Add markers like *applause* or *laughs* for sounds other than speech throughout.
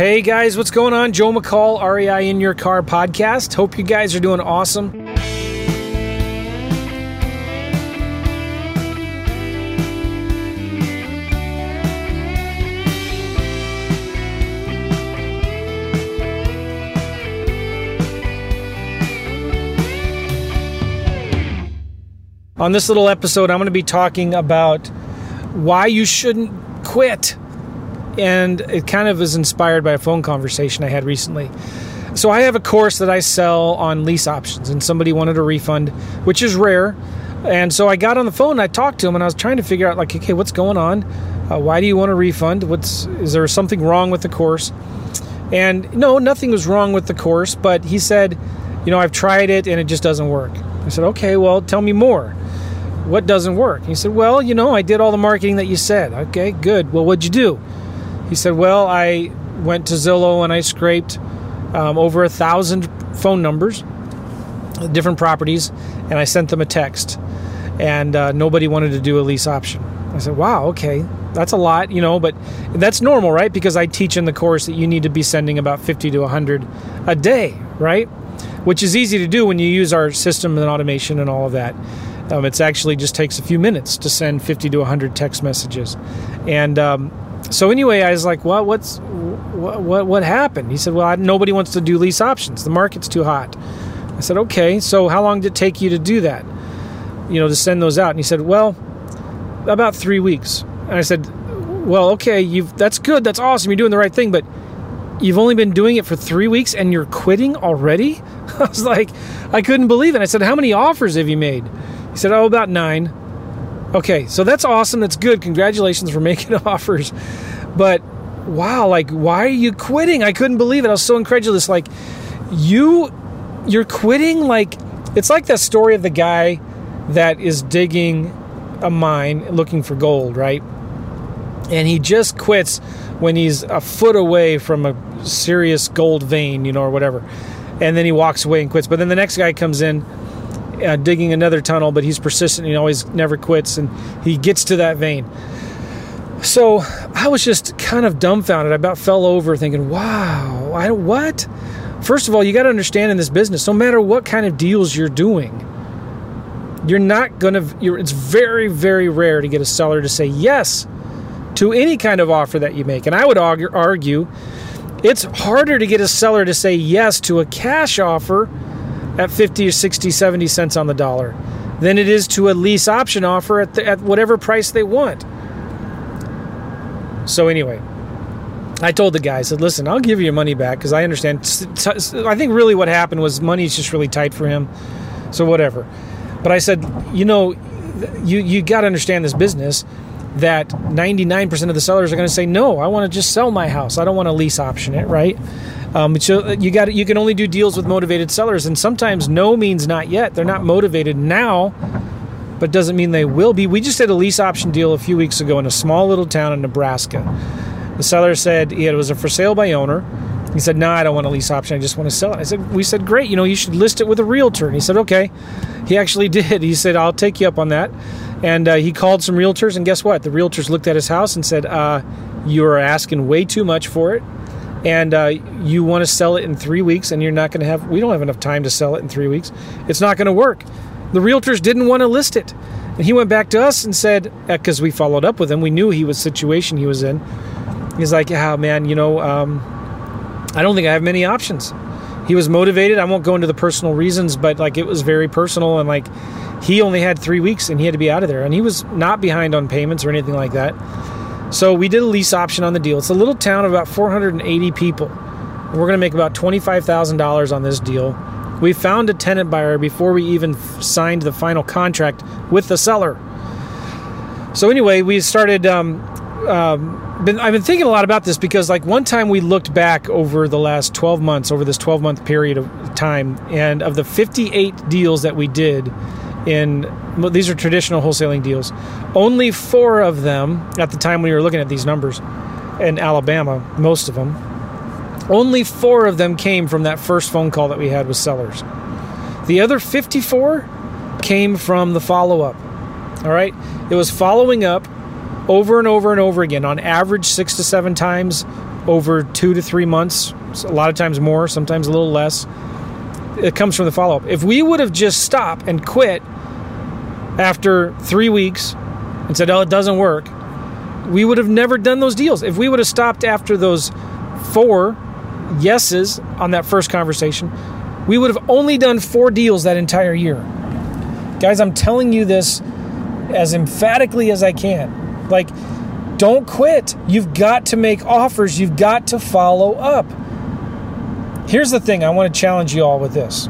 Hey guys, what's going on? Joe McCall, REI in Your Car podcast. Hope you guys are doing awesome. On this little episode, I'm going to be talking about why you shouldn't quit. And it kind of was inspired by a phone conversation I had recently. So, I have a course that I sell on lease options, and somebody wanted a refund, which is rare. And so I got on the phone and I talked to him, and I was trying to figure out, like, okay, what's going on? Uh, why do you want a refund? What's is there something wrong with the course? And no, nothing was wrong with the course, but he said, you know, I've tried it and it just doesn't work. I said, okay, well, tell me more what doesn't work? He said, Well, you know, I did all the marketing that you said. Okay, good. Well, what'd you do? He said, Well, I went to Zillow and I scraped um, over a thousand phone numbers, different properties, and I sent them a text. And uh, nobody wanted to do a lease option. I said, Wow, okay, that's a lot, you know, but that's normal, right? Because I teach in the course that you need to be sending about 50 to 100 a day, right? Which is easy to do when you use our system and automation and all of that. Um, it actually just takes a few minutes to send 50 to 100 text messages. And um, so anyway, I was like, well, what's what, what, what happened? He said, well, I, nobody wants to do lease options. The market's too hot. I said, okay, so how long did it take you to do that? You know, to send those out? And he said, well, about three weeks. And I said, well, okay, you've that's good, that's awesome, you're doing the right thing, but you've only been doing it for three weeks and you're quitting already? *laughs* I was like, I couldn't believe it. I said, how many offers have you made? He said, Oh, about nine. Okay, so that's awesome. That's good. Congratulations for *laughs* making offers. But wow, like, why are you quitting? I couldn't believe it. I was so incredulous. Like, you, you're quitting? Like, it's like that story of the guy that is digging a mine looking for gold, right? And he just quits when he's a foot away from a serious gold vein, you know, or whatever. And then he walks away and quits. But then the next guy comes in uh, digging another tunnel, but he's persistent. He always never quits, and he gets to that vein. So I was just kind of dumbfounded. I about fell over, thinking, "Wow, I what?" First of all, you got to understand in this business, no matter what kind of deals you're doing, you're not gonna. You're, it's very, very rare to get a seller to say yes to any kind of offer that you make. And I would argue it's harder to get a seller to say yes to a cash offer at 50 or 60, 70 cents on the dollar than it is to a lease option offer at, the, at whatever price they want. So, anyway, I told the guy, I said, listen, I'll give you your money back because I understand. I think really what happened was money's just really tight for him. So, whatever. But I said, you know, you, you got to understand this business that 99% of the sellers are going to say, no, I want to just sell my house. I don't want to lease option it, right? Um, so uh, you got you can only do deals with motivated sellers, and sometimes no means not yet. They're not motivated now, but doesn't mean they will be. We just did a lease option deal a few weeks ago in a small little town in Nebraska. The seller said it was a for sale by owner. He said, "No, nah, I don't want a lease option. I just want to sell it." I said, "We said, great. You know, you should list it with a realtor." And he said, "Okay." He actually *laughs* did. He said, "I'll take you up on that." And uh, he called some realtors, and guess what? The realtors looked at his house and said, uh, "You are asking way too much for it and uh, you want to sell it in three weeks and you're not going to have we don't have enough time to sell it in three weeks. It's not going to work. The realtors didn't want to list it. And he went back to us and said because uh, we followed up with him we knew he was situation he was in. He's like yeah man you know um, i don't think i have many options he was motivated. I won't go into the personal reasons but like it was very personal and like he only had three weeks and he had to be out of there. And he was not behind on payments or anything like that so we did a lease option on the deal. It's a little town of about 480 people. We're going to make about $25,000 on this deal. We found a tenant buyer before we even signed the final contract with the seller. So anyway, we started. Um, um, been, I've been thinking a lot about this because, like, one time we looked back over the last 12 months, over this 12 month period of time, and of the 58 deals that we did, in these are traditional wholesaling deals. Only four of them at the time we were looking at these numbers in Alabama, most of them. Only four of them came from that first phone call that we had with sellers. The other 54 came from the follow up. All right? It was following up over and over and over again, on average, six to seven times over two to three months, a lot of times more, sometimes a little less. It comes from the follow up. If we would have just stopped and quit after three weeks and said, oh, it doesn't work, we would have never done those deals. If we would have stopped after those four yeses on that first conversation, we would have only done four deals that entire year. Guys, I'm telling you this as emphatically as I can. Like, don't quit. You've got to make offers, you've got to follow up. Here's the thing I want to challenge you all with this.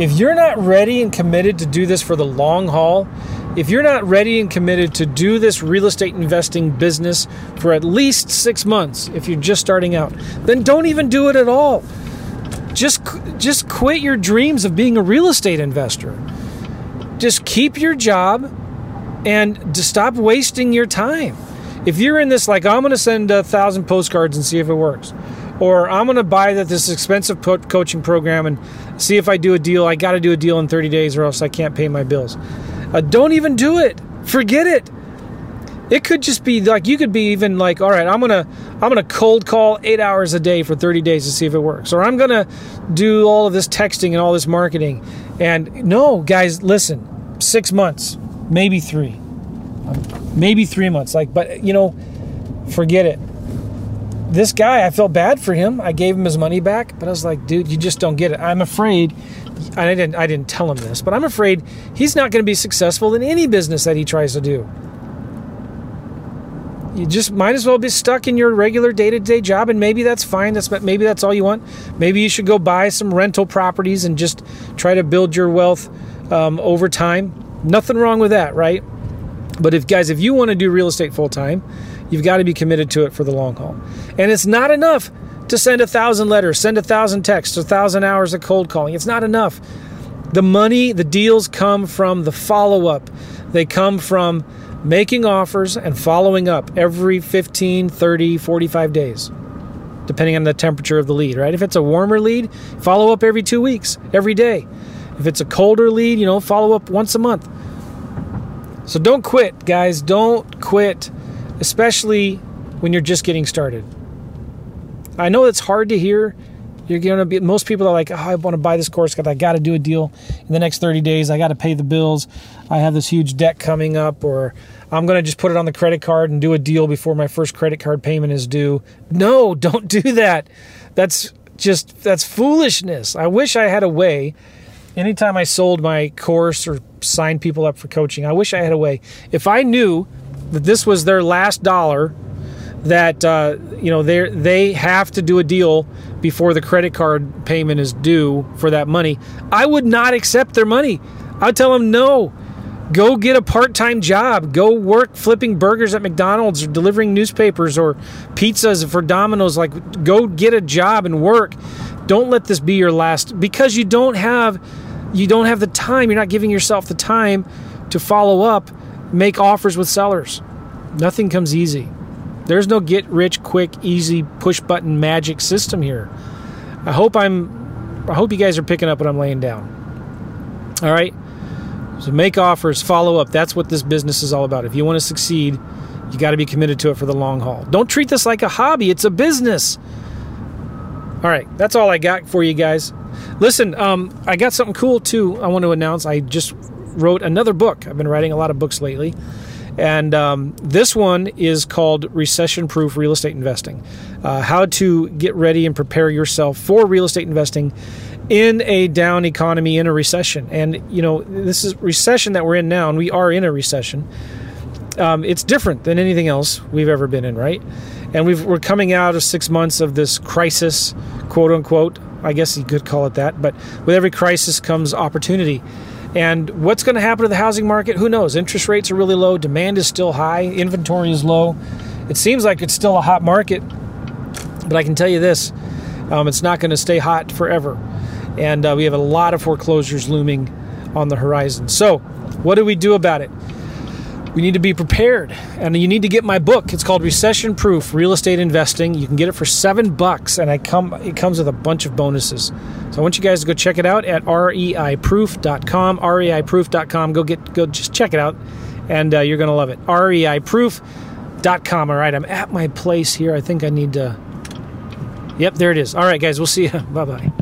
If you're not ready and committed to do this for the long haul, if you're not ready and committed to do this real estate investing business for at least six months, if you're just starting out, then don't even do it at all. Just, just quit your dreams of being a real estate investor. Just keep your job and to stop wasting your time. If you're in this, like, I'm going to send a thousand postcards and see if it works, or I'm going to buy that this expensive coaching program and see if I do a deal. I got to do a deal in 30 days, or else I can't pay my bills. Uh, don't even do it. Forget it. It could just be like you could be even like, all right, I'm gonna I'm gonna cold call eight hours a day for 30 days to see if it works, or I'm gonna do all of this texting and all this marketing. And no, guys, listen, six months, maybe three, maybe three months. Like, but you know, forget it. This guy, I felt bad for him. I gave him his money back, but I was like, dude, you just don't get it. I'm afraid I didn't I didn't tell him this, but I'm afraid he's not going to be successful in any business that he tries to do. You just might as well be stuck in your regular day-to-day job and maybe that's fine. That's maybe that's all you want. Maybe you should go buy some rental properties and just try to build your wealth um, over time. Nothing wrong with that, right? But if guys, if you want to do real estate full time, you've got to be committed to it for the long haul. And it's not enough to send a thousand letters, send a thousand texts, a thousand hours of cold calling. It's not enough. The money, the deals come from the follow up. They come from making offers and following up every 15, 30, 45 days, depending on the temperature of the lead, right? If it's a warmer lead, follow up every two weeks, every day. If it's a colder lead, you know, follow up once a month. So don't quit, guys. Don't quit, especially when you're just getting started. I know it's hard to hear. You're gonna be most people are like, oh, I want to buy this course because I got to do a deal in the next 30 days. I got to pay the bills. I have this huge debt coming up, or I'm gonna just put it on the credit card and do a deal before my first credit card payment is due. No, *laughs* don't do that. That's just that's foolishness. I wish I had a way. Anytime I sold my course or signed people up for coaching, I wish I had a way. If I knew that this was their last dollar that uh, you know they they have to do a deal before the credit card payment is due for that money. I would not accept their money. I'd tell them no. Go get a part-time job. Go work flipping burgers at McDonald's or delivering newspapers or pizzas for Domino's. Like go get a job and work. Don't let this be your last because you don't have you don't have the time. You're not giving yourself the time to follow up, make offers with sellers. Nothing comes easy. There's no get rich quick, easy push button magic system here. I hope I'm I hope you guys are picking up what I'm laying down. All right? So make offers, follow up. That's what this business is all about. If you want to succeed, you got to be committed to it for the long haul. Don't treat this like a hobby, it's a business. All right, that's all I got for you guys. Listen, um, I got something cool too I want to announce. I just wrote another book. I've been writing a lot of books lately. And um, this one is called Recession Proof Real Estate Investing uh, How to Get Ready and Prepare Yourself for Real Estate Investing in a down economy, in a recession. And, you know, this is recession that we're in now, and we are in a recession. Um, it's different than anything else we've ever been in, right? And we are coming out of six months of this crisis, quote unquote. I guess you could call it that. But with every crisis comes opportunity. And what's going to happen to the housing market? Who knows? Interest rates are really low, demand is still high, inventory is low. It seems like it's still a hot market, but I can tell you this um, it's not going to stay hot forever. And uh, we have a lot of foreclosures looming on the horizon. So, what do we do about it? We need to be prepared and you need to get my book. It's called recession proof real estate investing. You can get it for seven bucks and i come it comes with a bunch of bonuses. So i want you guys to go check it out at reiproof.com reiproof.com go get go just check it out and uh, you're gonna love it. reiproof.com all right i'm at my place here. I think i need to Yep, there it is. All right, guys, we'll see you. *laughs* Bye bye.